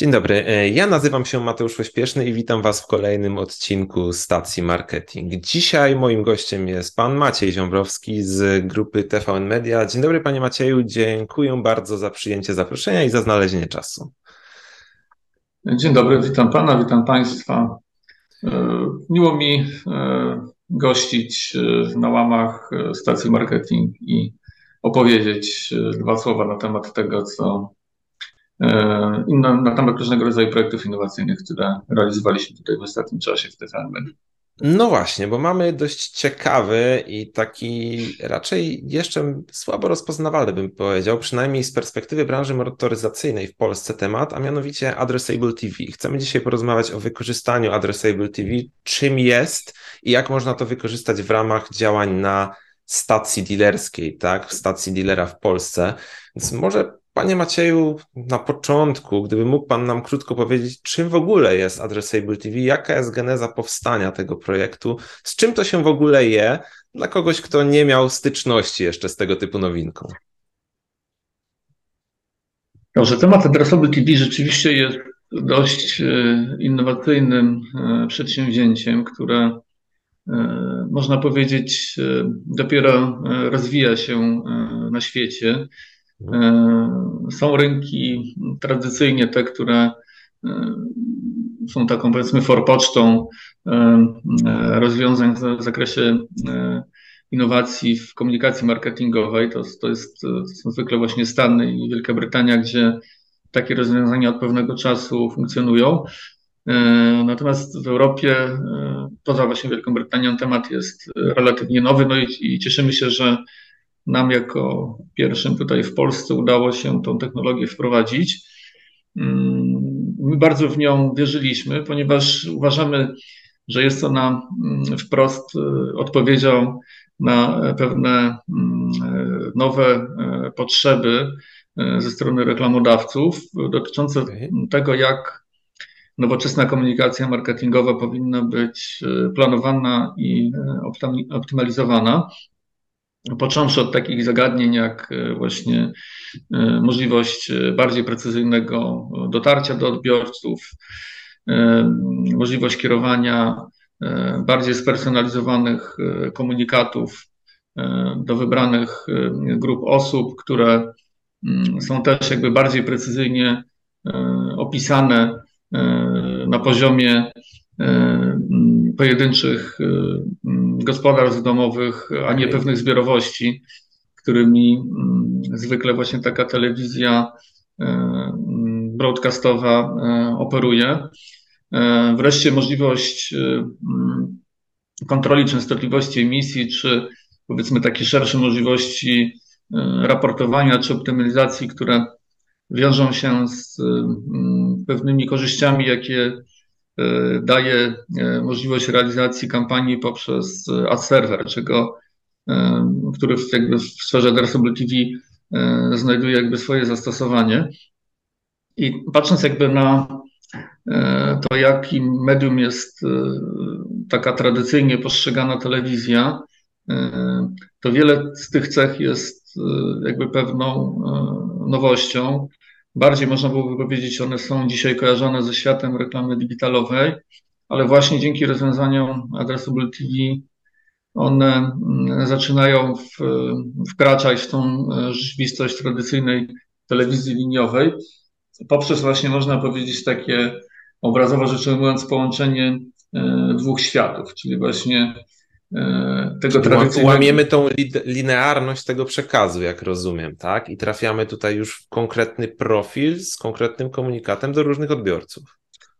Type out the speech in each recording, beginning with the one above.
Dzień dobry, e, ja nazywam się Mateusz Pośpieszny i witam Was w kolejnym odcinku Stacji Marketing. Dzisiaj moim gościem jest Pan Maciej Ziąbrowski z grupy TVN Media. Dzień dobry Panie Macieju, dziękuję bardzo za przyjęcie zaproszenia i za znalezienie czasu. Dzień dobry, witam Pana, witam Państwa. E, miło mi e, gościć na łamach Stacji Marketing i opowiedzieć dwa słowa na temat tego, co na, na temat różnego rodzaju projektów innowacyjnych, które realizowaliśmy tutaj w ostatnim czasie w TVN No właśnie, bo mamy dość ciekawy i taki raczej jeszcze słabo rozpoznawalny, bym powiedział, przynajmniej z perspektywy branży motoryzacyjnej w Polsce temat, a mianowicie Addressable TV. Chcemy dzisiaj porozmawiać o wykorzystaniu Addressable TV, czym jest i jak można to wykorzystać w ramach działań na stacji dealerskiej, tak, w stacji dealera w Polsce. Więc może Panie Macieju, na początku, gdyby mógł Pan nam krótko powiedzieć, czym w ogóle jest Addressable TV, jaka jest geneza powstania tego projektu, z czym to się w ogóle je dla kogoś, kto nie miał styczności jeszcze z tego typu nowinką? Dobrze, temat Addressable TV rzeczywiście jest dość e, innowacyjnym e, przedsięwzięciem, które e, można powiedzieć dopiero rozwija się na świecie. E, są rynki tradycyjnie te, które e, są taką powiedzmy forpocztą e, rozwiązań w zakresie innowacji w komunikacji marketingowej. To, to, jest, to są zwykle właśnie Stany i Wielka Brytania, gdzie takie rozwiązania od pewnego czasu funkcjonują. Natomiast w Europie, poza właśnie Wielką Brytanią, temat jest relatywnie nowy, no i, i cieszymy się, że nam jako pierwszym tutaj w Polsce udało się tą technologię wprowadzić. Mm, my bardzo w nią wierzyliśmy, ponieważ uważamy, że jest ona mm, wprost y, odpowiedzią na pewne mm, nowe e, potrzeby e, ze strony reklamodawców dotyczące tego, jak nowoczesna komunikacja marketingowa powinna być e, planowana i optymalizowana począwszy od takich zagadnień jak e, właśnie e, możliwość e, bardziej precyzyjnego dotarcia do odbiorców, możliwość kierowania bardziej spersonalizowanych komunikatów do wybranych grup osób, które mm, są też jakby bardziej precyzyjnie opisane na poziomie pojedynczych gospodarstw domowych, a nie pewnych zbiorowości, którymi mm, zwykle właśnie taka telewizja e, mm, broadcastowa e, operuje. E, wreszcie możliwość mm, kontroli częstotliwości emisji, czy powiedzmy takie szersze możliwości raportowania czy optymalizacji, które wiążą się z pewnymi korzyściami, jakie E, daje e, możliwość realizacji kampanii poprzez ad server, czego, który jakby w sferze addressable TV znajduje jakby swoje zastosowanie. I patrząc jakby na to, jakim medium jest taka tradycyjnie postrzegana telewizja, to wiele z tych cech jest jakby pewną nowością. Bardziej można byłoby powiedzieć, one są dzisiaj kojarzone ze światem reklamy digitalowej, ale właśnie dzięki rozwiązaniom Addressable TV one mm, zaczynają w, wkraczać w tą e, rzeczywistość tradycyjnej telewizji liniowej, poprzez właśnie można powiedzieć takie obrazowo rzecz ujmując połączenie e, dwóch światów, czyli właśnie tego tradycyjnego... Łamiemy tą linearność tego przekazu, jak rozumiem, tak? I trafiamy tutaj już w konkretny profil z konkretnym komunikatem do różnych odbiorców.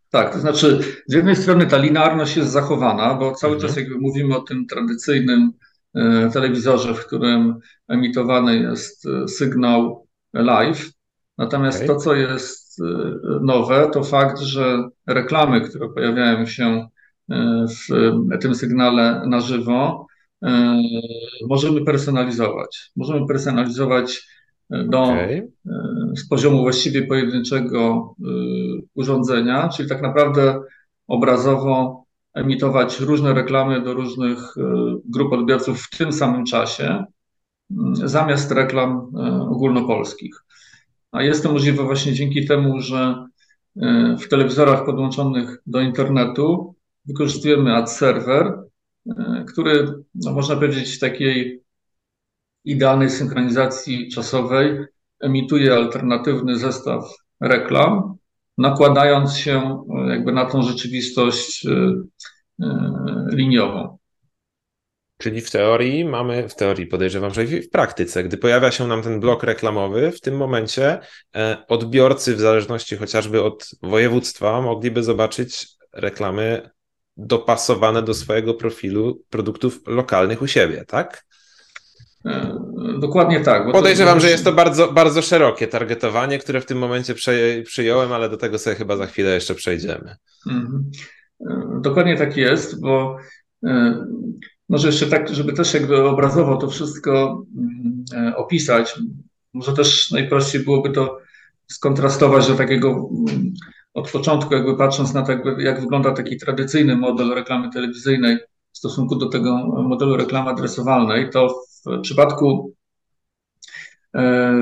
Tak, to znaczy z jednej strony ta linearność jest zachowana, bo cały mhm. czas jakby mówimy o tym tradycyjnym e, telewizorze, w którym emitowany jest e, sygnał live. Natomiast okay. to, co jest nowe, to fakt, że reklamy, które pojawiają się w tym sygnale na żywo, e, możemy personalizować. Możemy personalizować e, do, okay. E, z poziomu właściwie pojedynczego urządzenia, czyli tak naprawdę obrazowo emitować różne reklamy do różnych grup odbiorców w tym samym czasie, zamiast reklam ogólnopolskich. A jest to możliwe właśnie dzięki temu, że w telewizorach podłączonych do internetu wykorzystujemy ad server, który, no można powiedzieć, w takiej idealnej synchronizacji czasowej emituje alternatywny zestaw reklam, nakładając się jakby na tą rzeczywistość liniową. Czyli w teorii mamy, w teorii podejrzewam, że w praktyce, gdy pojawia się nam ten blok reklamowy, w tym momencie e, odbiorcy, w zależności chociażby od województwa, mogliby zobaczyć reklamy dopasowane do swojego profilu produktów lokalnych u siebie, tak? E, dokładnie tak. Podejrzewam, że jest to bardzo, bardzo szerokie targetowanie, które w tym momencie przyjąłem, ale do tego sobie chyba za chwilę jeszcze przejdziemy. Mhm. E, dokładnie tak jest, bo może jeszcze tak, żeby też jakby obrazowo to wszystko mm, e, opisać, może też najprościej byłoby to skontrastować do takiego mm, od początku, jakby patrząc na to, jak wygląda taki tradycyjny model reklamy telewizyjnej w stosunku do tego modelu reklamy adresowalnej, to w przypadku e,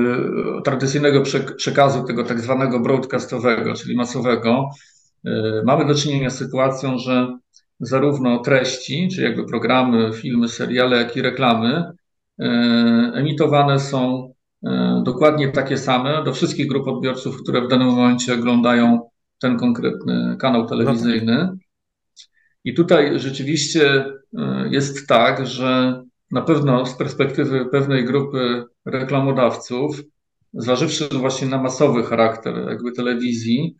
tradycyjnego przekazu, tego tak zwanego broadcastowego, czyli masowego, e, mamy do czynienia z sytuacją, że zarówno treści, czyli jakby programy, filmy, seriale, jak i reklamy, e, emitowane są dokładnie takie same do wszystkich grup odbiorców, które w danym momencie oglądają ten konkretny kanał telewizyjny. I tutaj rzeczywiście e, jest tak, że na pewno z perspektywy pewnej grupy reklamodawców, zważywszy właśnie na masowy charakter jakby telewizji,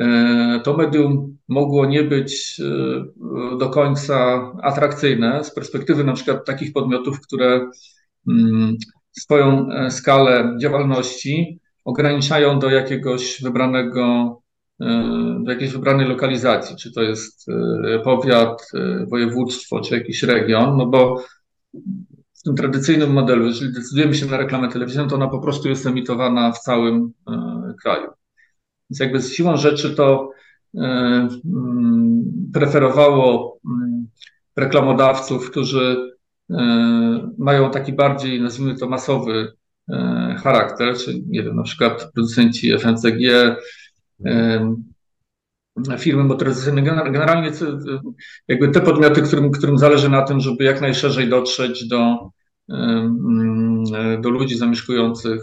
E, to medium mogło nie być e, do końca atrakcyjne z perspektywy na przykład takich podmiotów, które mm, swoją skalę działalności ograniczają do jakiegoś wybranego, do jakiejś wybranej lokalizacji, czy to jest powiat, województwo, czy jakiś region, no bo w tym tradycyjnym modelu, jeżeli decydujemy się na reklamę telewizyjną, to ona po prostu jest emitowana w całym kraju. Więc jakby z siłą rzeczy to e, mm, preferowało mm, reklamodawców, którzy e, mają taki bardziej, nazwijmy to, masowy e, charakter, czyli nie wiem, na przykład producenci FMCG, firmy motoryzacyjne, generalnie jakby te podmioty, którym, którym zależy na tym, żeby jak najszerzej dotrzeć do, do ludzi zamieszkujących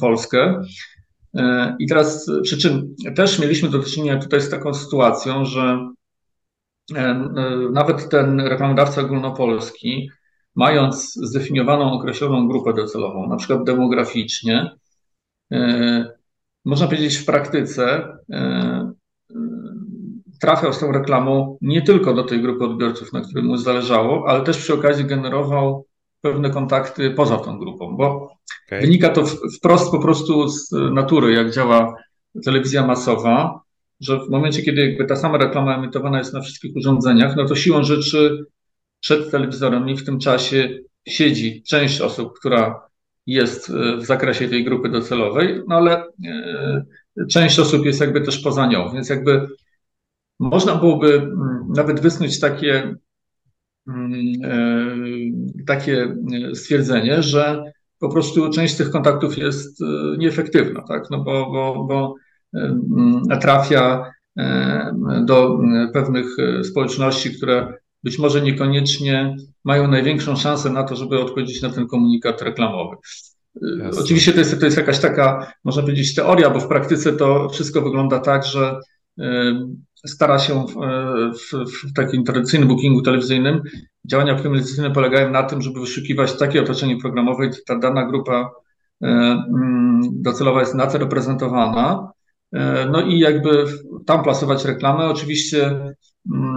Polskę. E, I teraz, przy czym też mieliśmy do czynienia tutaj z taką sytuacją, że e, e, nawet ten reklamodawca ogólnopolski, mając zdefiniowaną określoną grupę docelową, na przykład demograficznie, można powiedzieć w praktyce, trafiał z tą reklamą nie tylko do tej grupy odbiorców, na którym mu zależało, ale też przy okazji generował pewne kontakty poza tą grupą, bo okay. wynika to wprost po prostu z natury, jak działa telewizja masowa, że w momencie, kiedy jakby ta sama reklama emitowana jest na wszystkich urządzeniach, no to siłą rzeczy przed telewizorem i w tym czasie siedzi część osób, która jest e, w zakresie tej grupy docelowej, no ale e, część osób jest jakby też poza nią, więc jakby można byłoby nawet wysnuć takie e, takie stwierdzenie, że po prostu część tych kontaktów jest nieefektywna, tak? no bo, bo, bo trafia do pewnych społeczności, które być może niekoniecznie mają największą szansę na to, żeby odpowiedzieć na ten komunikat reklamowy. Jasne. Oczywiście to jest, to jest jakaś taka, można powiedzieć, teoria, bo w praktyce to wszystko wygląda tak, że stara się w, w, w, takim tradycyjnym bookingu telewizyjnym, działania optymalizacyjne polegają na tym, żeby wyszukiwać takie otoczenie programowe, gdzie ta dana grupa e, mm, docelowa jest nadreprezentowana. E, no i jakby tam plasować reklamę. Oczywiście, mm,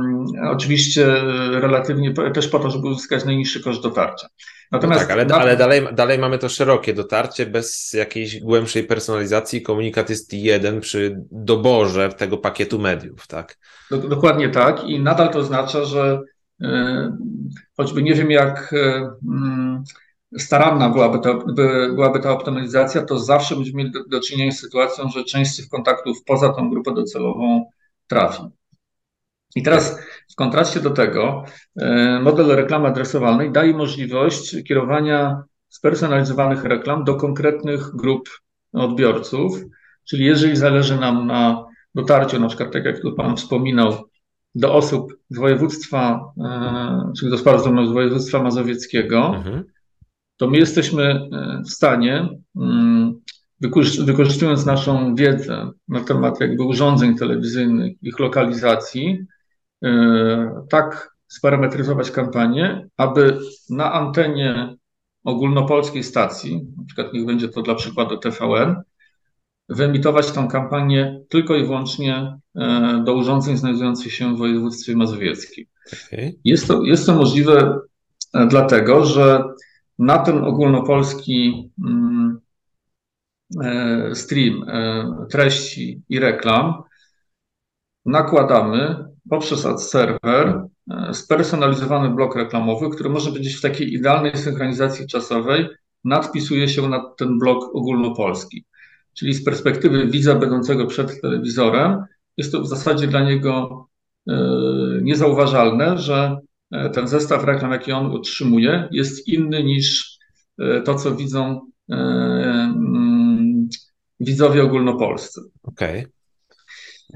oczywiście relatywnie też po to, żeby uzyskać najniższy koszt dotarcia. Natomiast no tak, ale, ale dalej, dalej mamy to szerokie dotarcie bez jakiejś głębszej personalizacji. Komunikat jest jeden przy doborze tego pakietu mediów, tak? Dokładnie tak i nadal to oznacza, że e, choćby nie wiem jak e, mm, staranna byłaby, to, by, byłaby ta optymalizacja, to zawsze będziemy mieli do, do czynienia z sytuacją, że część z tych kontaktów poza tą grupę docelową trafi. I teraz w kontraście do tego e, model reklamy adresowalnej daje możliwość kierowania spersonalizowanych reklam do konkretnych grup odbiorców, Czyli jeżeli zależy nam na dotarciu, na przykład tak jak tu Pan wspominał, do osób z województwa, e, czyli do spraw z województwa mazowieckiego, mhm. to my jesteśmy e, w stanie, mm, wykorzystując naszą wiedzę na temat jakby urządzeń telewizyjnych, ich lokalizacji, tak sparametryzować kampanię, aby na antenie ogólnopolskiej stacji, na przykład niech będzie to dla przykładu TVN, wyemitować tę kampanię tylko i wyłącznie e, do urządzeń znajdujących się w województwie mazowieckim. Okay. Jest, to, jest to możliwe e, dlatego, że na ten ogólnopolski mm, e, stream treści i reklam nakładamy poprzez ad server spersonalizowany blok reklamowy, który może być w takiej idealnej synchronizacji czasowej, nadpisuje się na ten blok ogólnopolski. Czyli z perspektywy widza będącego przed telewizorem, jest to w zasadzie dla niego e, niezauważalne, że e, ten zestaw reklam, jaki on otrzymuje, jest inny niż e, to, co widzą mm, widzowie ogólnopolscy. Okej.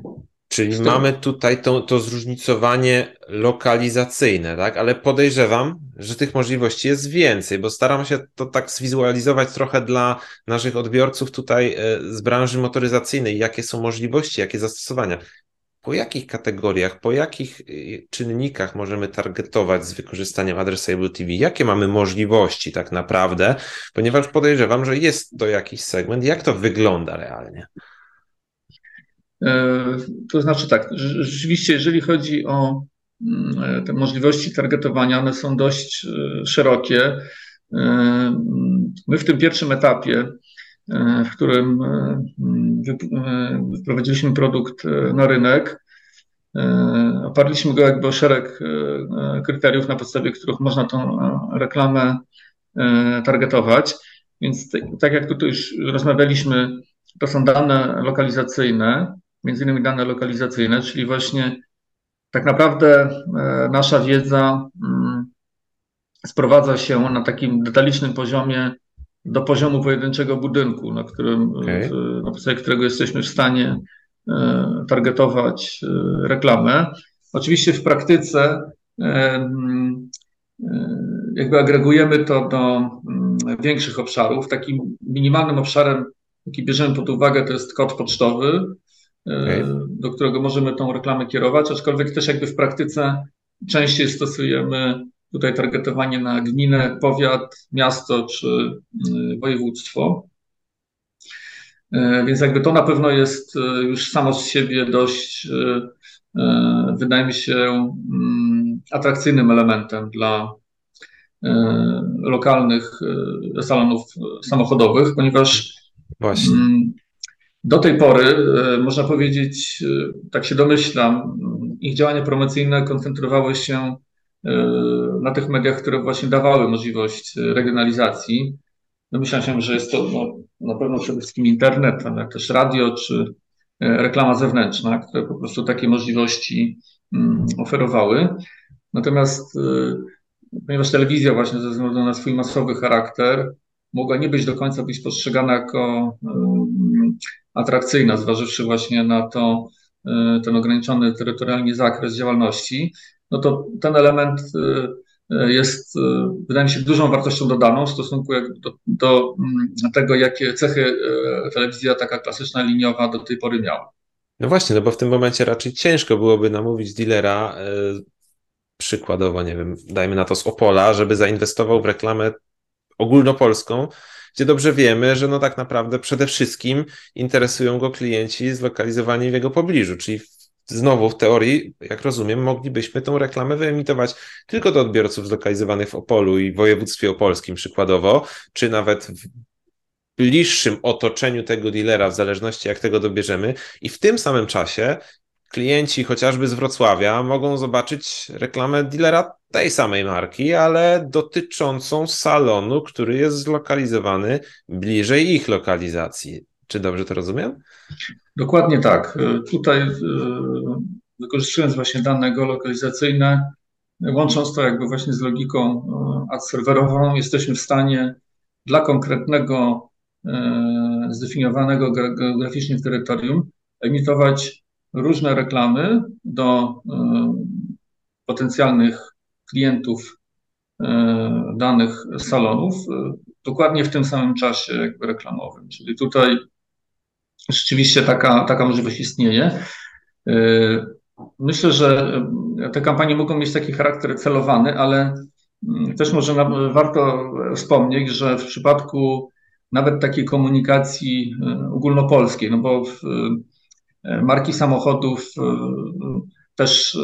Okay. Czyli mamy tutaj to, to zróżnicowanie lokalizacyjne, tak? Ale podejrzewam, że tych możliwości jest więcej, bo staram się to tak zwizualizować trochę dla naszych odbiorców tutaj e, z branży motoryzacyjnej, jakie są możliwości, jakie zastosowania. Po jakich kategoriach, po jakich e, czynnikach możemy targetować z wykorzystaniem Addressable TV? Jakie mamy możliwości tak naprawdę? Ponieważ podejrzewam, że jest to jakiś segment. Jak to wygląda realnie? E, to znaczy tak, rzeczywiście, jeżeli chodzi o mm, te możliwości targetowania, one są dość e, szerokie. E, my w tym pierwszym etapie, w którym wprowadziliśmy produkt na rynek, oparliśmy go jakby o szereg kryteriów, na podstawie których można tą reklamę targetować. Więc tak jak tutaj już rozmawialiśmy, to są dane lokalizacyjne, między innymi dane lokalizacyjne, czyli właśnie tak naprawdę e, nasza wiedza mm, sprowadza się na takim detalicznym poziomie do poziomu pojedynczego budynku, na którym, okay. na podstawie którego jesteśmy w stanie e, targetować e, reklamę. Oczywiście w praktyce jakby agregujemy to do mm, większych obszarów. Takim minimalnym obszarem, jaki bierzemy pod uwagę, to jest kod pocztowy, okay. do którego możemy tą reklamę kierować, aczkolwiek też jakby w praktyce częściej stosujemy tutaj targetowanie na gminę, powiat, miasto czy y, województwo. Y, więc jakby to na pewno jest y, już samo z siebie dość, wydaje mi się, mm, atrakcyjnym elementem dla lokalnych salonów samochodowych, ponieważ Właśnie. Mm, do tej pory, e, można powiedzieć, e, tak się domyślam, ich działania promocyjne koncentrowały się e, na tych mediach, które właśnie dawały możliwość regionalizacji. Domyślam się, że jest to no, na pewno przede wszystkim internet, ale też radio czy reklama zewnętrzna, które po prostu takie możliwości mm, oferowały. Natomiast ponieważ telewizja właśnie ze względu na swój masowy charakter mogła nie być do końca być postrzegana jako atrakcyjna, zważywszy właśnie na to, e, ten ograniczony terytorialnie zakres działalności, no to ten element e, e, jest, wydaje mi się, dużą wartością dodaną w stosunku do, do mm, tego, jakie cechy telewizja taka klasyczna, liniowa do tej pory miała. No właśnie, no bo w tym momencie raczej ciężko byłoby namówić dealera, przykładowo, nie wiem, dajmy na to z Opola, żeby zainwestował w reklamę ogólnopolską, gdzie dobrze wiemy, że no tak naprawdę przede wszystkim interesują go klienci zlokalizowani w jego pobliżu, czyli znowu w teorii, jak rozumiem, moglibyśmy tą reklamę wyemitować tylko do odbiorców zlokalizowanych w Opolu i województwie opolskim przykładowo, czy nawet w bliższym otoczeniu tego dealera, w zależności jak tego dobierzemy, i w tym samym czasie klienci chociażby z Wrocławia mogą zobaczyć reklamę dealera tej samej marki, ale dotyczącą salonu, który jest zlokalizowany bliżej ich lokalizacji. Czy dobrze to rozumiem? Dokładnie tak. Tutaj e, wykorzystując właśnie dane geolokalizacyjne, łącząc to jakby właśnie z logiką e, ad serwerową, jesteśmy w stanie dla konkretnego zdefiniowanego geograficznie terytorium emitować różne reklamy do potencjalnych klientów danych salonów dokładnie w tym samym czasie reklamowym. Czyli tutaj rzeczywiście taka, taka możliwość istnieje. Myślę, że te kampanie mogą mieć taki charakter celowany, ale mm, też może warto wspomnieć, że w przypadku nawet takiej komunikacji e, ogólnopolskiej, no bo e, marki samochodów e, też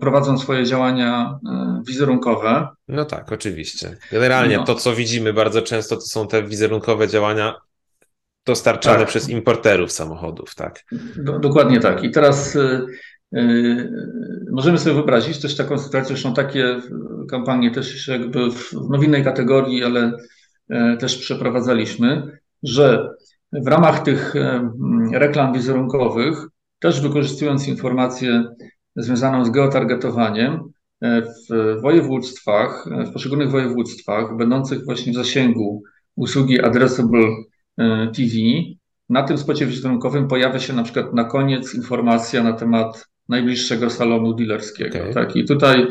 prowadzą swoje działania wizerunkowe. No tak, oczywiście. Generalnie no. to, co widzimy bardzo często, to są te wizerunkowe działania dostarczane tak. przez importerów samochodów, tak? Do, dokładnie tak. I teraz Yy, możemy sobie wyobrazić też taką sytuację, zresztą takie kampanie też jakby w, no w innej kategorii, ale e, też przeprowadzaliśmy, że w ramach tych e, reklam wizerunkowych, też wykorzystując informację związaną z geotargetowaniem, e, w województwach, w poszczególnych województwach, będących właśnie w zasięgu usługi Addressable TV, na tym spocie wizerunkowym pojawia się na przykład na koniec informacja na temat najbliższego salonu dealerskiego. Okay. Tak? I tutaj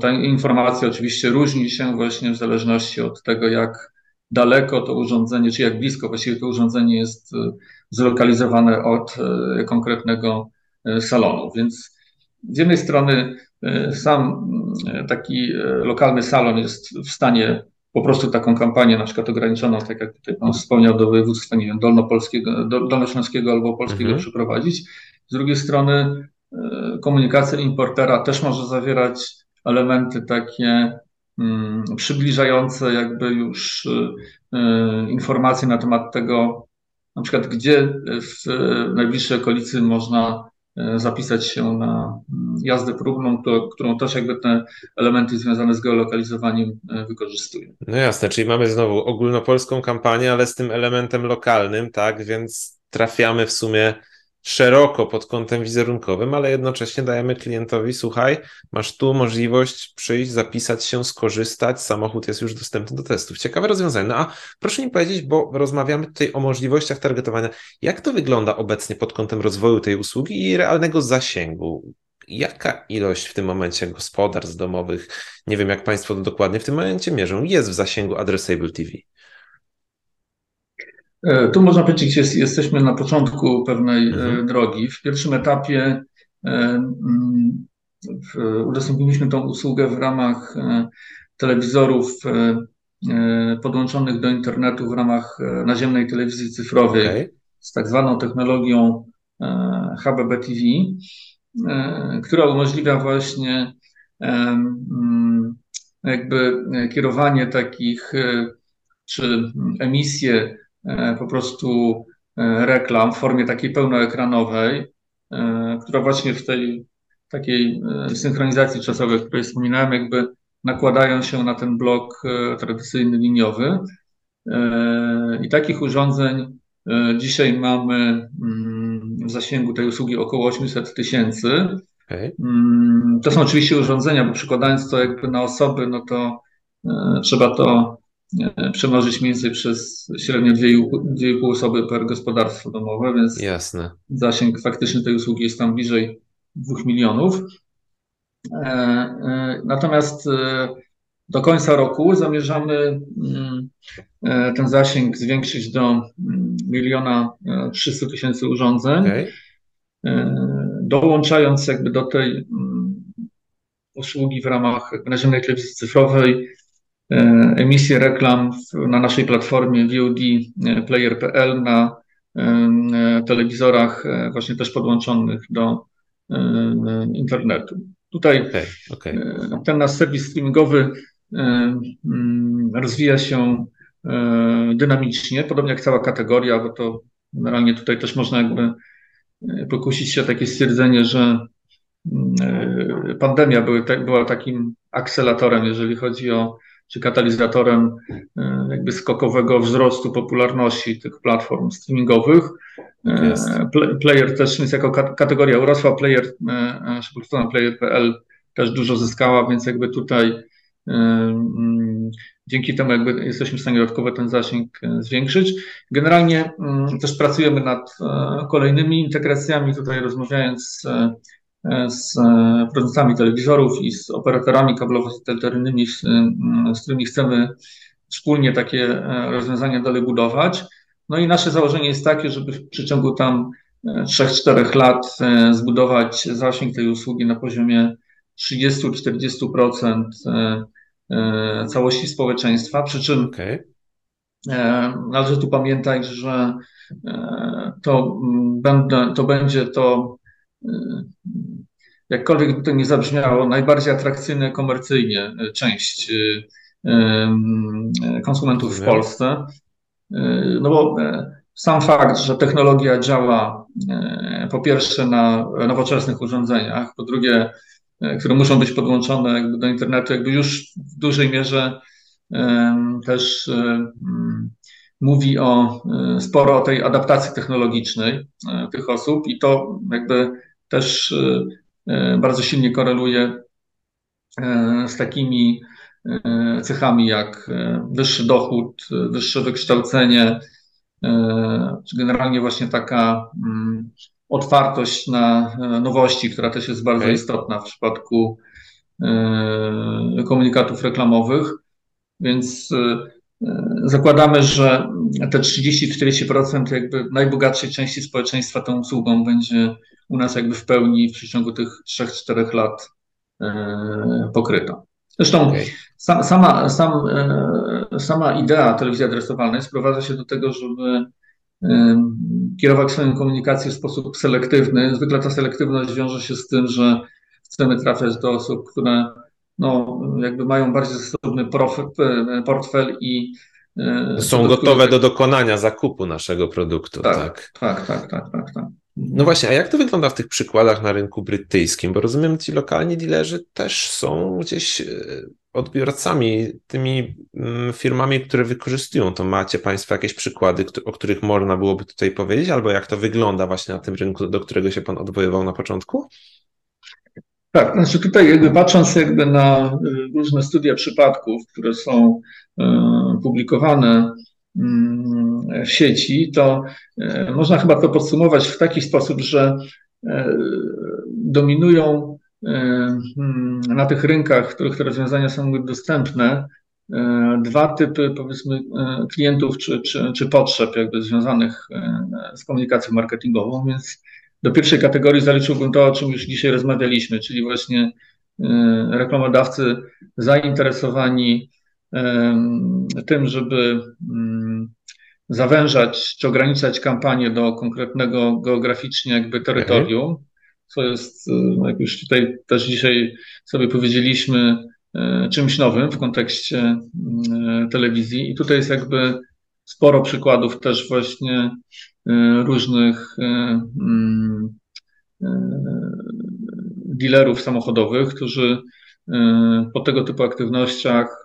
ta informacja oczywiście różni się właśnie w zależności od tego, jak daleko to urządzenie, czy jak blisko właściwie to urządzenie jest y, zlokalizowane od konkretnego salonu. Więc z jednej strony sam taki lokalny salon jest w stanie po prostu taką kampanię, na przykład ograniczoną, tak jak tutaj Pan wspomniał, do województwa, nie wiem, dolnopolskiego, dolnośląskiego albo polskiego mhm. przeprowadzić. Z drugiej strony e, komunikacja importera też może zawierać elementy takie przybliżające jakby już e, e, informacje na temat tego, na przykład gdzie w najbliższej okolicy można zapisać się na mm, jazdę próbną, którą też jakby te elementy związane z geolokalizowaniem wykorzystuje. No jasne, czyli mamy znowu ogólnopolską kampanię, ale z tym elementem lokalnym, tak, więc trafiamy w sumie szeroko pod kątem wizerunkowym, ale jednocześnie dajemy klientowi, słuchaj, masz tu możliwość przyjść, zapisać się, skorzystać, samochód jest już dostępny do testów. Ciekawe rozwiązanie. No a proszę mi powiedzieć, bo rozmawiamy tutaj o możliwościach targetowania. Jak to wygląda obecnie pod kątem rozwoju tej usługi i realnego zasięgu? Jaka ilość w tym momencie gospodarstw domowych, nie wiem jak Państwo to dokładnie w tym momencie mierzą, jest w zasięgu Addressable TV? E, tu można powiedzieć, że jesteśmy na początku pewnej e, mhm. drogi. W pierwszym etapie e, udostępniliśmy tą usługę w ramach telewizorów podłączonych do internetu w ramach naziemnej telewizji cyfrowej okay. z tak zwaną technologią HBB TV, która umożliwia właśnie jakby kierowanie takich czy emisję po prostu e, reklam w formie takiej pełnoekranowej, e, która właśnie w tej takiej synchronizacji czasowej, o której wspominałem, jakby nakładają się na ten blok tradycyjny liniowy. I takich urządzeń dzisiaj mamy mm, w zasięgu tej usługi około 800 tysięcy. Okay. Mm, to są oczywiście urządzenia, bo przykładając to jakby na osoby, no to trzeba to E, przemnożyć mniej więcej przez średnio 2,5 osoby per gospodarstwo domowe, więc Jasne. zasięg faktyczny tej usługi jest tam bliżej 2 milionów. E, e, natomiast do końca roku zamierzamy mm, ten zasięg zwiększyć do mm, miliona 300 tysięcy urządzeń, okay. dołączając jakby do tej mm, usługi w ramach naziemnej telewizji cyfrowej E, emisję reklam na naszej platformie VOD-player.pl na e, telewizorach e, właśnie też podłączonych do internetu. Tutaj okay, okay. ten nasz serwis streamingowy mm, rozwija się dynamicznie, podobnie jak cała kategoria, bo to generalnie tutaj też można jakby pokusić się o takie stwierdzenie, że mm, pandemia była takim akcelatorem, jeżeli chodzi o czy katalizatorem e, jakby skokowego wzrostu popularności tych platform streamingowych. E, player też jest jako kategoria urosła, player, e, player.pl też dużo zyskała, więc jakby tutaj mm, dzięki temu jakby jesteśmy w stanie dodatkowo ten zasięg zwiększyć. Generalnie mm, też pracujemy nad kolejnymi integracjami, tutaj rozmawiając z, z producentami telewizorów i z operatorami kablowo-satelitarnymi, z, z którymi chcemy wspólnie takie rozwiązania dalej budować. No i nasze założenie jest takie, żeby w przeciągu tam 3-4 lat e, zbudować zasięg tej usługi na poziomie 30-40% e, e, całości społeczeństwa, przy czym okay. należy tu pamiętać, że to, będę, to będzie to, jakkolwiek by to nie zabrzmiało, najbardziej atrakcyjna komercyjnie część konsumentów w Polsce. No bo sam fakt, że technologia działa e, po pierwsze na nowoczesnych urządzeniach, po drugie, e, które muszą być podłączone jakby do internetu, jakby już w dużej mierze też e, mówi o sporo o tej adaptacji technologicznej tych osób i to jakby też bardzo silnie koreluje z takimi cechami jak wyższy dochód, wyższe wykształcenie, E, czy generalnie właśnie taka mm, otwartość na e, nowości, która też jest bardzo okay. istotna w przypadku e, komunikatów reklamowych. Więc zakładamy, że te 30-40% jakby najbogatszej części społeczeństwa tą usługą będzie u nas jakby w pełni w przeciągu tych 3-4 lat pokryta. Zresztą okay. sama, sam, e, sama idea telewizji adresowalnej sprowadza się do tego, żeby kierować swoją komunikację w sposób selektywny. Zwykle ta selektywność wiąże się z tym, że chcemy trafiać do osób, które no, jakby mają bardziej zasobny portfel i e, są gotowe do dokonania zakupu naszego produktu. Tak, tak, tak, tak, tak, tak. tak. No właśnie, a jak to wygląda w tych przykładach na rynku brytyjskim? Bo rozumiem, ci lokalni dilerzy też są gdzieś e, odbiorcami, tymi mm, firmami, które wykorzystują to. Macie Państwo jakieś przykłady, o których można byłoby tutaj powiedzieć, albo jak to wygląda właśnie na tym rynku, do którego się Pan odwoływał na początku? Tak, znaczy tutaj jakby patrząc jakby na e, różne studia przypadków, które są e, publikowane Mm, w sieci, to e, można chyba to podsumować w taki sposób, że dominują e, mm, na tych rynkach, w których te rozwiązania są dostępne, dwa typy powiedzmy klientów czy, czy, czy potrzeb jakby związanych z komunikacją marketingową, więc do pierwszej kategorii zaliczyłbym to, o czym już dzisiaj rozmawialiśmy, czyli właśnie reklamodawcy zainteresowani tym, żeby mm, zawężać czy ograniczać kampanię do konkretnego geograficznie jakby terytorium, co jest, e, jak już tutaj też dzisiaj sobie powiedzieliśmy, e, czymś nowym w kontekście mm, telewizji. I tutaj jest jakby sporo przykładów też właśnie e, różnych mm, dealerów samochodowych, którzy po tego typu aktywnościach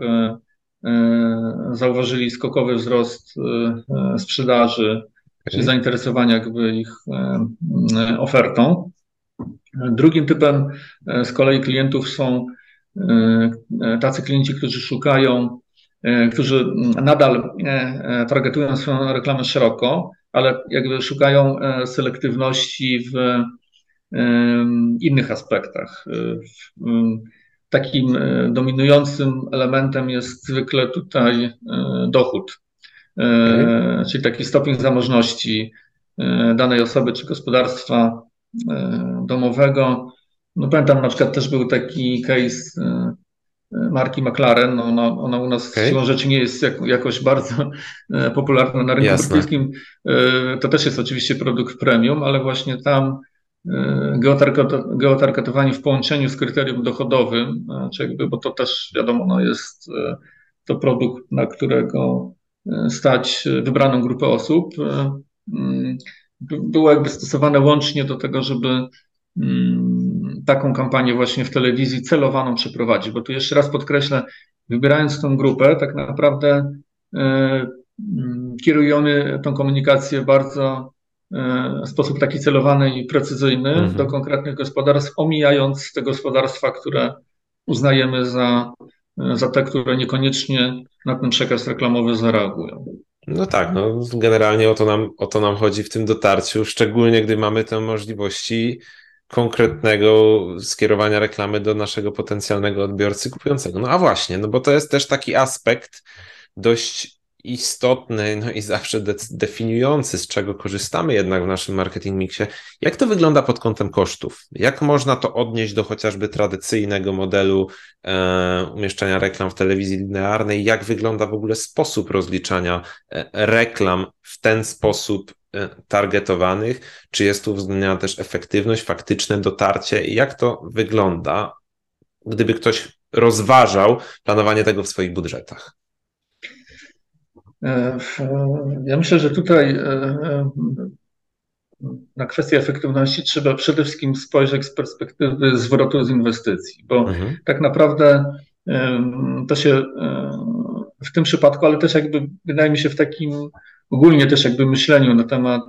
zauważyli skokowy wzrost sprzedaży czy zainteresowania jakby ich ofertą. Drugim typem z kolei klientów są tacy klienci, którzy szukają, którzy nadal targetują swoją reklamę szeroko, ale jakby szukają selektywności w innych aspektach takim e, dominującym elementem jest zwykle tutaj e, dochód, okay. czyli taki stopień zamożności e, danej osoby czy gospodarstwa domowego. No pamiętam na przykład też był taki case marki McLaren, no ona, ona u nas okay. siłą rzeczy nie jest jak, jakoś bardzo popularna na rynku europejskim. To też jest oczywiście produkt premium, ale właśnie tam E, geotargetowanie w połączeniu z kryterium dochodowym, znaczy jakby, bo to też wiadomo, no jest e, to produkt, na którego e, stać wybraną grupę osób, mm, było jakby stosowane łącznie do tego, żeby mm, taką kampanię właśnie w telewizji celowaną przeprowadzić, bo tu jeszcze raz podkreślę, wybierając tą grupę, tak naprawdę mm, kierujemy tą komunikację bardzo E, w sposób taki celowany i precyzyjny mhm. do konkretnych gospodarstw, omijając te gospodarstwa, które uznajemy za za te, które niekoniecznie na ten przekaz reklamowy zareagują. No tak, no generalnie o to, nam, o to nam chodzi w tym dotarciu, szczególnie gdy mamy te możliwości konkretnego skierowania reklamy do naszego potencjalnego odbiorcy kupującego. No a właśnie, no bo to jest też taki aspekt dość istotny, no i zawsze de definiujący, z czego korzystamy jednak w naszym marketing mixie. Jak to wygląda pod kątem kosztów? Jak można to odnieść do chociażby tradycyjnego modelu e, umieszczania reklam w telewizji linearnej? Jak wygląda w ogóle sposób rozliczania e, reklam w ten sposób targetowanych? Czy jest tu uwzględniana też efektywność, faktyczne dotarcie? Jak to wygląda, gdyby ktoś rozważał planowanie tego w swoich budżetach? E, ja myślę, że tutaj e, e, na kwestię efektywności trzeba przede wszystkim spojrzeć z perspektywy zwrotu z inwestycji, bo mhm. tak naprawdę to się w tym przypadku, ale też jakby wydaje mi się w takim ogólnie też jakby myśleniu na temat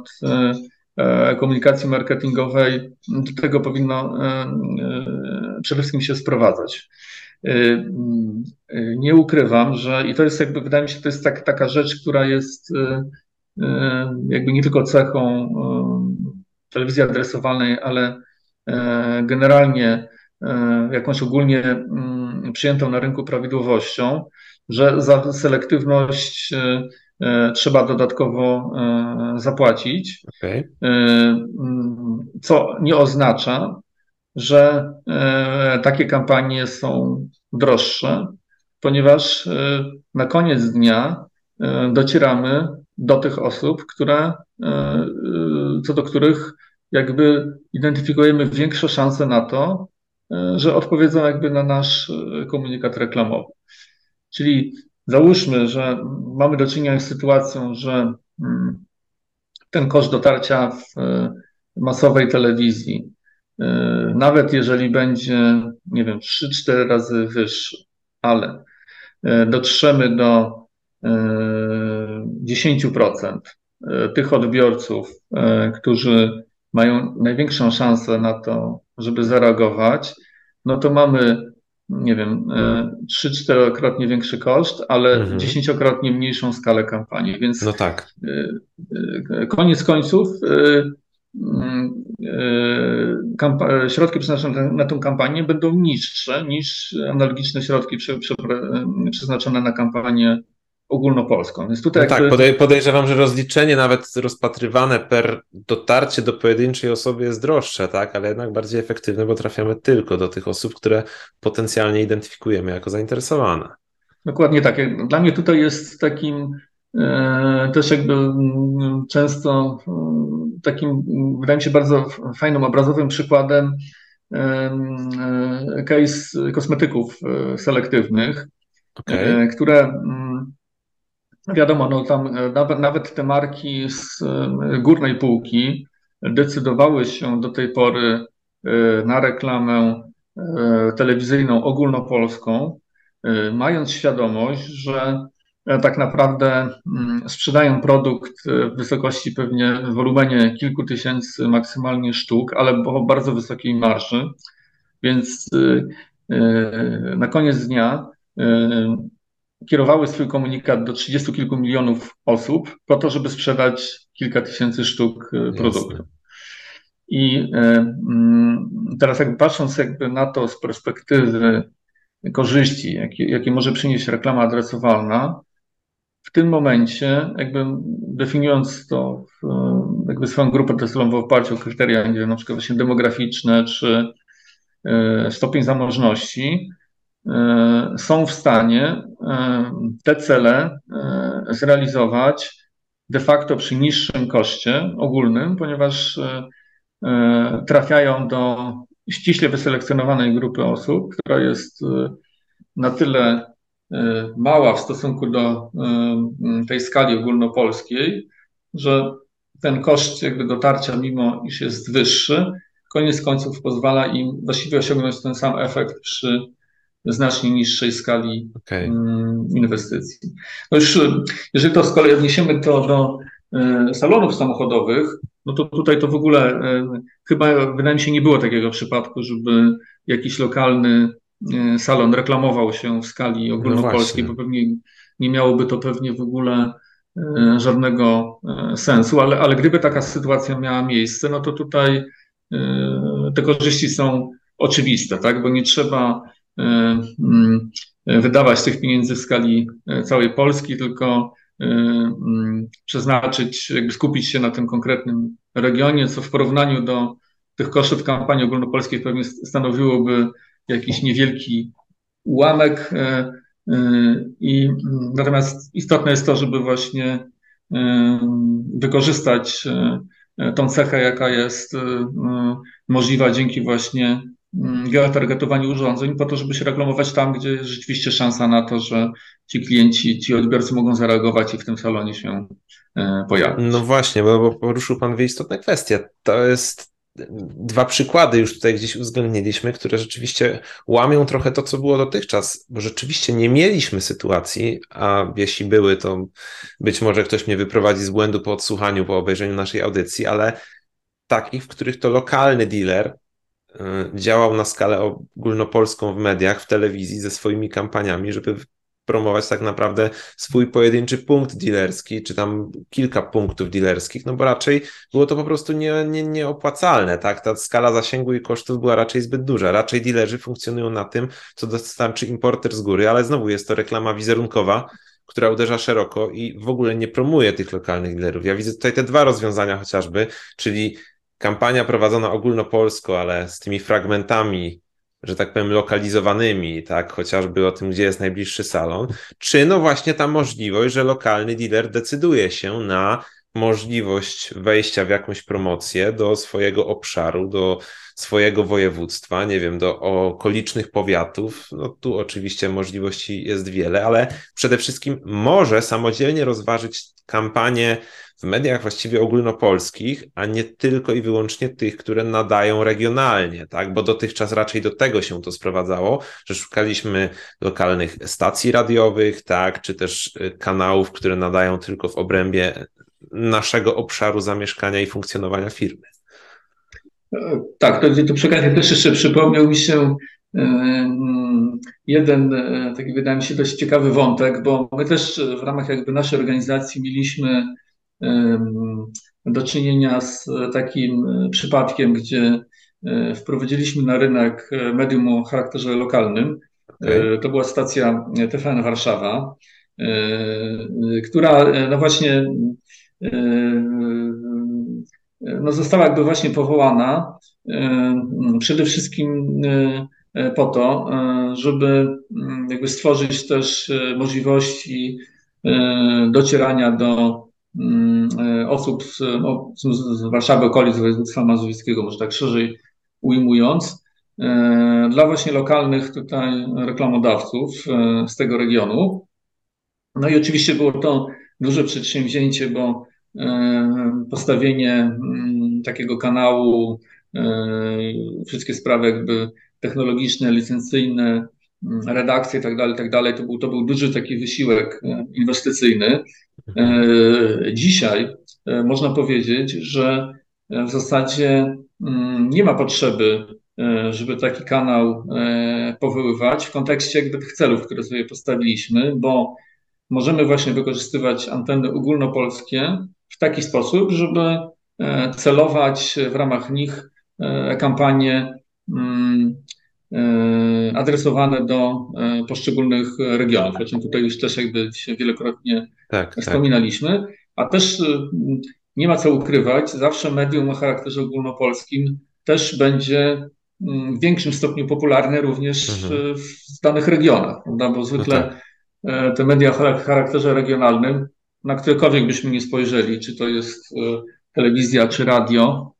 komunikacji marketingowej, do tego powinno przede wszystkim się sprowadzać. Nie ukrywam, że i to jest jakby, wydaje mi się, to jest tak, taka rzecz, która jest jakby nie tylko cechą telewizji adresowanej, ale generalnie jakąś ogólnie mm, przyjętą na rynku prawidłowością, że za selektywność trzeba dodatkowo zapłacić, okay. Mm, co nie oznacza, że e, takie kampanie są droższe, ponieważ e, na koniec dnia e, docieramy do tych osób, które, co do których jakby identyfikujemy większe szanse na to, że odpowiedzą jakby na nasz komunikat reklamowy. Czyli załóżmy, że mamy do czynienia z sytuacją, że mm, ten koszt dotarcia w masowej telewizji E, nawet jeżeli będzie, nie wiem, 3-4 razy wyższy, ale e, dotrzemy do 10% e, tych odbiorców, którzy mają największą szansę na to, żeby zareagować, no to mamy, nie wiem, 3-4-krotnie większy koszt, ale mhm. 10-krotnie mniejszą skalę kampanii. Więc no tak. koniec końców E, środki przeznaczone na tę kampanię będą niższe niż analogiczne środki przeznaczone na kampanię ogólnopolską. Więc tutaj no jakby... tak, podejrzewam, że rozliczenie nawet rozpatrywane per dotarcie do pojedynczej osoby jest droższe, tak, ale jednak bardziej efektywne, bo trafiamy tylko do tych osób, które potencjalnie identyfikujemy jako zainteresowane. Dokładnie tak. Dla mnie tutaj jest takim e, też jakby mm, często takim, wydaje mi się, bardzo fajnym, obrazowym przykładem case kosmetyków e, selektywnych, okay. E, które mm, wiadomo, no tam e, nawet, nawet te marki z górnej półki decydowały się do tej pory na reklamę telewizyjną ogólnopolską, mając świadomość, że E, tak naprawdę mm, sprzedają produkt e, w wysokości pewnie w wolumenie kilku tysięcy maksymalnie sztuk, ale o bardzo wysokiej marży. Więc e, na koniec dnia kierowały swój komunikat do 30 kilku milionów osób po to, żeby sprzedać kilka tysięcy sztuk produktu. Jasne. I mm, teraz jakby patrząc jakby na to z perspektywy korzyści, jakie, jakie może przynieść reklama adresowalna, w tym momencie, jakby definiując to, jakby swoją grupę testową w oparciu o kryteria, nie wiem, na przykład właśnie demograficzne czy e, stopień zamożności, e, są w stanie e, te cele zrealizować de facto przy niższym koszcie ogólnym, ponieważ trafiają do ściśle wyselekcjonowanej grupy osób, która jest na tyle E, mała w stosunku do e, tej skali ogólnopolskiej, że ten koszt jakby dotarcia, mimo iż jest wyższy, koniec końców pozwala im właściwie osiągnąć ten sam efekt przy znacznie niższej skali okay. inwestycji. No już, jeżeli to z kolei odniesiemy to do e, salonów samochodowych, no to tutaj to w ogóle chyba wydaje mi się nie było takiego przypadku, żeby jakiś lokalny salon reklamował się w skali ogólnopolskiej, no bo pewnie nie miałoby to pewnie w ogóle żadnego sensu, ale, ale gdyby taka sytuacja miała miejsce, no to tutaj te korzyści są oczywiste, tak? bo nie trzeba mm, wydawać tych pieniędzy w skali całej Polski, tylko mm, przeznaczyć, jakby skupić się na tym konkretnym regionie, co w porównaniu do tych kosztów kampanii ogólnopolskiej pewnie stanowiłoby jakiś niewielki ułamek. E, e, I natomiast istotne jest to, żeby właśnie e, wykorzystać tą cechę, jaka jest możliwa dzięki właśnie geotargetowaniu urządzeń, po to, żeby się reklamować tam, gdzie jest rzeczywiście szansa na to, że ci klienci, ci odbiorcy mogą zareagować i w tym salonie się pojawić. No właśnie, bo, poruszył Pan dwie istotne kwestie. To jest dwa przykłady już tutaj gdzieś uwzględniliśmy, które rzeczywiście łamią trochę to, co było dotychczas, bo rzeczywiście nie mieliśmy sytuacji, a jeśli były, to być może ktoś mnie wyprowadzi z błędu po odsłuchaniu, po obejrzeniu naszej audycji, ale takich, w których to lokalny dealer działał na skalę ogólnopolską w mediach, w telewizji ze swoimi kampaniami, żeby promować tak naprawdę swój pojedynczy punkt dealerski, czy tam kilka punktów dealerskich, no bo raczej było to po prostu nie, nie, nieopłacalne, tak? Ta skala zasięgu i kosztów była raczej zbyt duża. Raczej dealerzy funkcjonują na tym, co dostarczy importer z góry, ale znowu jest to reklama wizerunkowa, która uderza szeroko i w ogóle nie promuje tych lokalnych dealerów. Ja widzę tutaj te dwa rozwiązania chociażby, czyli kampania prowadzona ogólnopolsko, ale z tymi fragmentami że tak powiem, lokalizowanymi, tak, chociażby o tym, gdzie jest najbliższy salon, czy no właśnie ta możliwość, że lokalny dealer decyduje się na możliwość wejścia w jakąś promocję do swojego obszaru, do swojego województwa, nie wiem, do okolicznych powiatów. No tu oczywiście możliwości jest wiele, ale przede wszystkim może samodzielnie rozważyć kampanię w mediach właściwie ogólnopolskich, a nie tylko i wyłącznie tych, które nadają regionalnie, tak? Bo dotychczas raczej do tego się to sprowadzało, że szukaliśmy lokalnych stacji radiowych, tak, czy też y, kanałów, które nadają tylko w obrębie naszego obszaru zamieszkania i funkcjonowania firmy. Tak, to, to przy też jeszcze przypomniał mi się y, jeden y, taki wydaje mi się dość ciekawy wątek, bo my też w ramach jakby naszej organizacji mieliśmy do czynienia z takim przypadkiem, gdzie e, wprowadziliśmy na rynek medium o charakterze lokalnym. Okay. E, to była stacja TVN Warszawa, e, która no właśnie no została jakby właśnie powołana przede wszystkim po to, żeby jakby stworzyć też możliwości docierania do e, osób z, no, z Warszawy, okolic województwa mazowieckiego, może tak szerzej ujmując, e, dla właśnie lokalnych tutaj reklamodawców e, z tego regionu. No i oczywiście było to duże przedsięwzięcie, bo postawienie mm, takiego kanału, wszystkie sprawy jakby technologiczne, licencyjne, mm, redakcje i tak dalej, tak to był, to był duży taki wysiłek inwestycyjny. E, dzisiaj e, można powiedzieć, że w zasadzie mm, nie ma potrzeby, e, żeby taki kanał powoływać w kontekście jakby tych celów, które sobie postawiliśmy, bo możemy właśnie wykorzystywać anteny ogólnopolskie w taki sposób, żeby celować w ramach nich kampanie mm, E, adresowane do e, poszczególnych regionów, o czym tutaj już też jakby się wielokrotnie tak, tak. wspominaliśmy, tak. a też e, nie ma co ukrywać, zawsze medium o charakterze ogólnopolskim też będzie mm, w większym stopniu popularne również mhm. w danych regionach, prawda? bo zwykle no tak. te media o charakterze regionalnym, na którekolwiek byśmy nie spojrzeli, czy to jest telewizja, czy radio,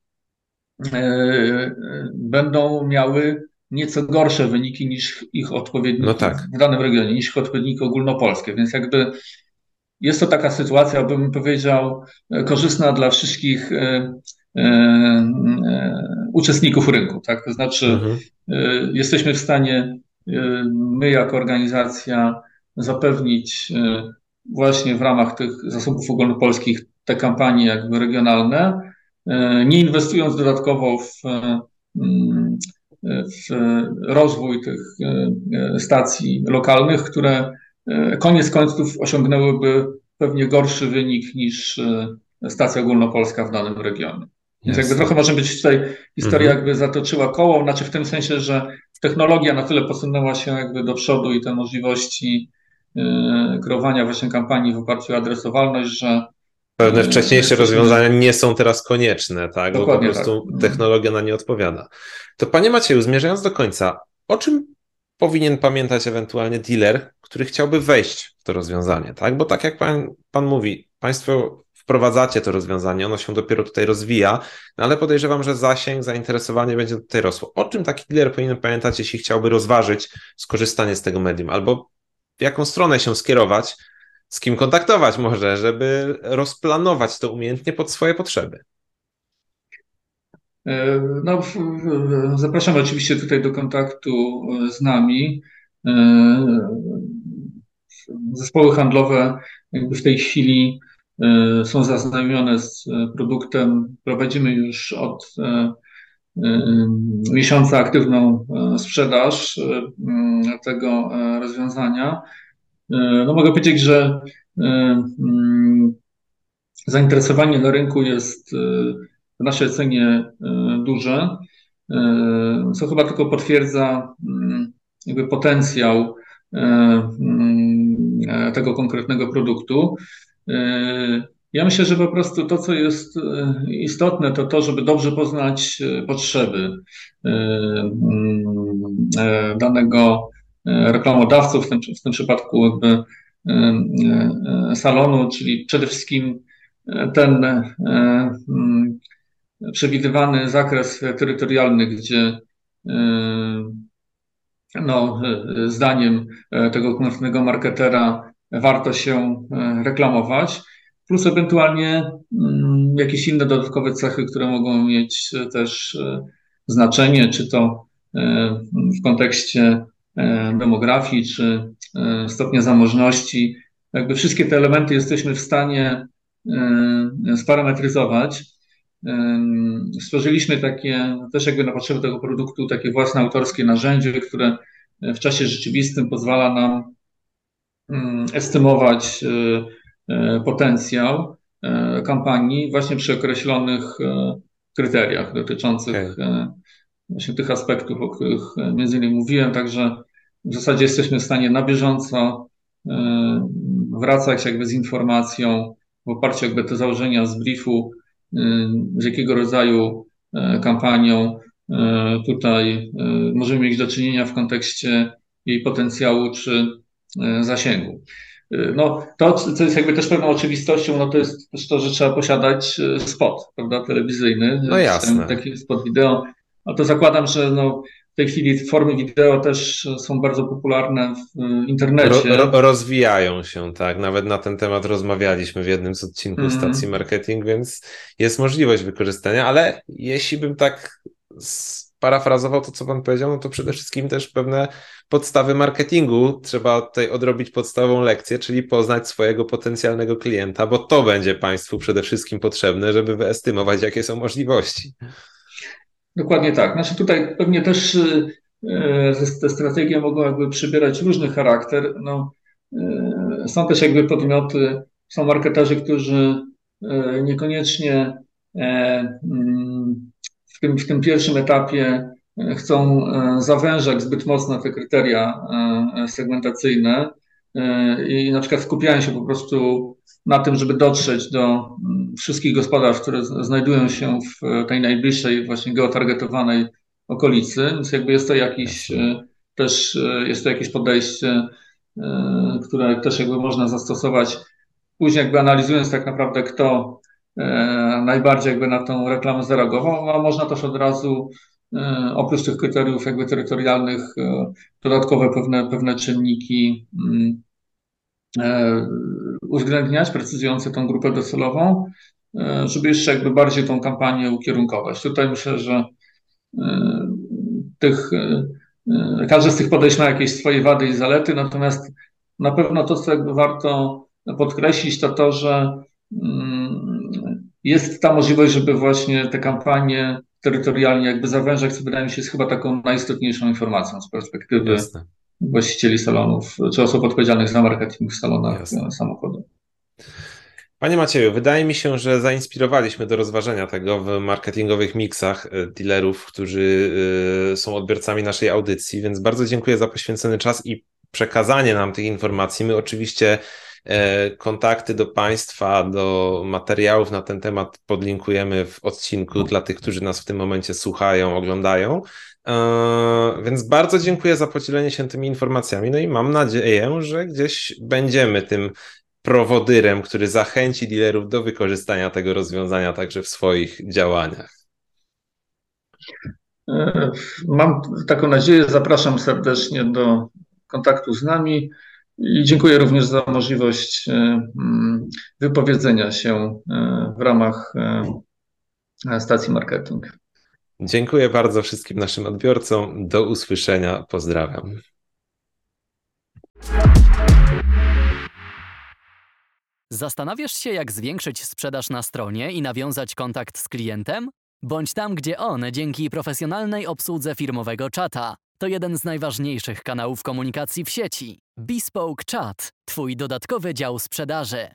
będą miały nieco gorsze wyniki niż ich odpowiedniki no tak. w danym regionie, niż ich odpowiedniki ogólnopolskie. Więc jakby jest to taka sytuacja, bym powiedział, korzystna dla wszystkich e, e, e, uczestników rynku. Tak? To znaczy, mhm. e, jesteśmy w stanie e, my, jako organizacja, zapewnić e, właśnie w ramach tych zasobów ogólnopolskich te kampanie jakby regionalne, nie inwestując dodatkowo w w rozwój tych stacji lokalnych, które koniec końców osiągnęłyby pewnie gorszy wynik niż stacja ogólnopolska w danym regionie. Więc jakby trochę może być tutaj historia mhm. jakby zatoczyła koło, znaczy w tym sensie, że technologia na tyle posunęła się jakby do przodu i te możliwości kreowania właśnie kampanii w oparciu o adresowalność, że Pewne yy, wcześniejsze rozwiązania nie są teraz konieczne, tak? Dokładnie bo po prostu tak. technologia na nie odpowiada. To panie Macieju, zmierzając do końca, o czym powinien pamiętać ewentualnie dealer, który chciałby wejść w to rozwiązanie, tak? Bo tak jak pan, pan mówi, państwo wprowadzacie to rozwiązanie, ono się dopiero tutaj rozwija, no ale podejrzewam, że zasięg, zainteresowanie będzie tutaj rosło. O czym taki dealer powinien pamiętać, jeśli chciałby rozważyć skorzystanie z tego medium, albo w jaką stronę się skierować, z kim kontaktować może, żeby rozplanować to umiejętnie pod swoje potrzeby. E, no, zapraszam oczywiście tutaj do kontaktu e, z nami. E, zespoły handlowe w tej chwili są zaznajomione z produktem. Prowadzimy już od miesiąca aktywną sprzedaż tego rozwiązania. E, no mogę powiedzieć, że e, mm, zainteresowanie na rynku jest e, w naszej ocenie duże, co chyba tylko potwierdza mm, jakby potencjał mm, tego konkretnego produktu. Ja myślę, że po prostu to, co jest istotne, to to, żeby dobrze poznać potrzeby danego reklamodawców, w tym, w tym przypadku jakby e, e, salonu, czyli przede wszystkim ten mm, przewidywany zakres terytorialny, gdzie no, zdaniem tego konkretnego marketera warto się reklamować, plus ewentualnie mm, jakieś inne dodatkowe cechy, które mogą mieć też znaczenie, czy to w kontekście E, demografii czy e, stopnia zamożności. Jakby wszystkie te elementy jesteśmy w stanie e, sparametryzować. Stworzyliśmy takie, też jakby na potrzeby tego produktu, takie własne autorskie narzędzie, które w czasie rzeczywistym pozwala nam mm, estymować potencjał kampanii właśnie przy określonych kryteriach dotyczących okay właśnie tych aspektów, o których e, między innymi mówiłem, także w zasadzie jesteśmy w stanie na bieżąco e, wracać jakby z informacją w oparciu jakby te założenia z briefu, e, z jakiego rodzaju kampanią tutaj możemy mieć do czynienia w kontekście jej potencjału czy zasięgu. No, to, co jest jakby też pewną oczywistością, no to jest też to, że trzeba posiadać spot, prawda, telewizyjny. No jasne. Taki spot wideo no to zakładam, że no, w tej chwili formy wideo też są bardzo popularne w internecie. Ro, ro, rozwijają się, tak. Nawet na ten temat rozmawialiśmy w jednym z odcinków mm. stacji marketing, więc jest możliwość wykorzystania, ale jeśli bym tak parafrazował to, co pan powiedział, no to przede wszystkim też pewne podstawy marketingu. Trzeba tutaj odrobić podstawową lekcję, czyli poznać swojego potencjalnego klienta, bo to będzie państwu przede wszystkim potrzebne, żeby wyestymować, jakie są możliwości. Dokładnie tak. Znaczy tutaj pewnie też y, y, te strategie mogą jakby przybierać różny charakter. No, y, są też jakby podmioty, są marketerzy, którzy niekoniecznie e, mm, w tym, w tym pierwszym etapie chcą zawężać zbyt mocno te kryteria segmentacyjne i na przykład skupiają się po prostu na tym, żeby dotrzeć do mm, wszystkich gospodarstw, które znajdują się w tej najbliższej właśnie geotargetowanej okolicy, więc jakby jest to jakiś e, też e, jest to jakieś podejście, e, które też jakby można zastosować. Później jakby analizując tak naprawdę kto najbardziej jakby na tą reklamę zareagował, a można też od razu oprócz tych kryteriów jakby terytorialnych dodatkowe pewne, pewne czynniki mm, uwzględniać, precyzujące tą grupę docelową, e, żeby jeszcze jakby bardziej tą kampanię ukierunkować. Tutaj myślę, że e, tych, e, każde z tych podejść ma jakieś swoje wady i zalety, natomiast na pewno to, co jakby warto podkreślić, to to, że mm, jest ta możliwość, żeby właśnie te kampanie terytorialnie jakby zawężać, co wydaje mi się jest chyba taką najistotniejszą informacją z perspektywy Jasne. właścicieli salonów, czy osób odpowiedzialnych za marketing w salonach Jasne. samochodowych. Panie Macieju, wydaje mi się, że zainspirowaliśmy do rozważenia tego w marketingowych miksach e, dealerów, którzy e, są odbiorcami naszej audycji, więc bardzo dziękuję za poświęcony czas i przekazanie nam tych informacji. My oczywiście kontakty do Państwa, do materiałów na ten temat podlinkujemy w odcinku dla tych, którzy nas w tym momencie słuchają, oglądają. Więc bardzo dziękuję za podzielenie się tymi informacjami. No i mam nadzieję, że gdzieś będziemy tym prowodyrem, który zachęci dealerów do wykorzystania tego rozwiązania także w swoich działaniach. E, mam taką nadzieję, zapraszam serdecznie do kontaktu z nami i dziękuję również za możliwość e, mm, wypowiedzenia się e, w ramach stacji marketing. Dziękuję bardzo wszystkim naszym odbiorcom. Do usłyszenia. Pozdrawiam. Zastanawiasz się, jak zwiększyć sprzedaż na stronie i nawiązać kontakt z klientem? Bądź tam, gdzie on dzięki profesjonalnej obsłudze firmowego czata. To jeden z najważniejszych kanałów komunikacji w sieci. Bespoke Chat, Twój dodatkowy dział sprzedaży.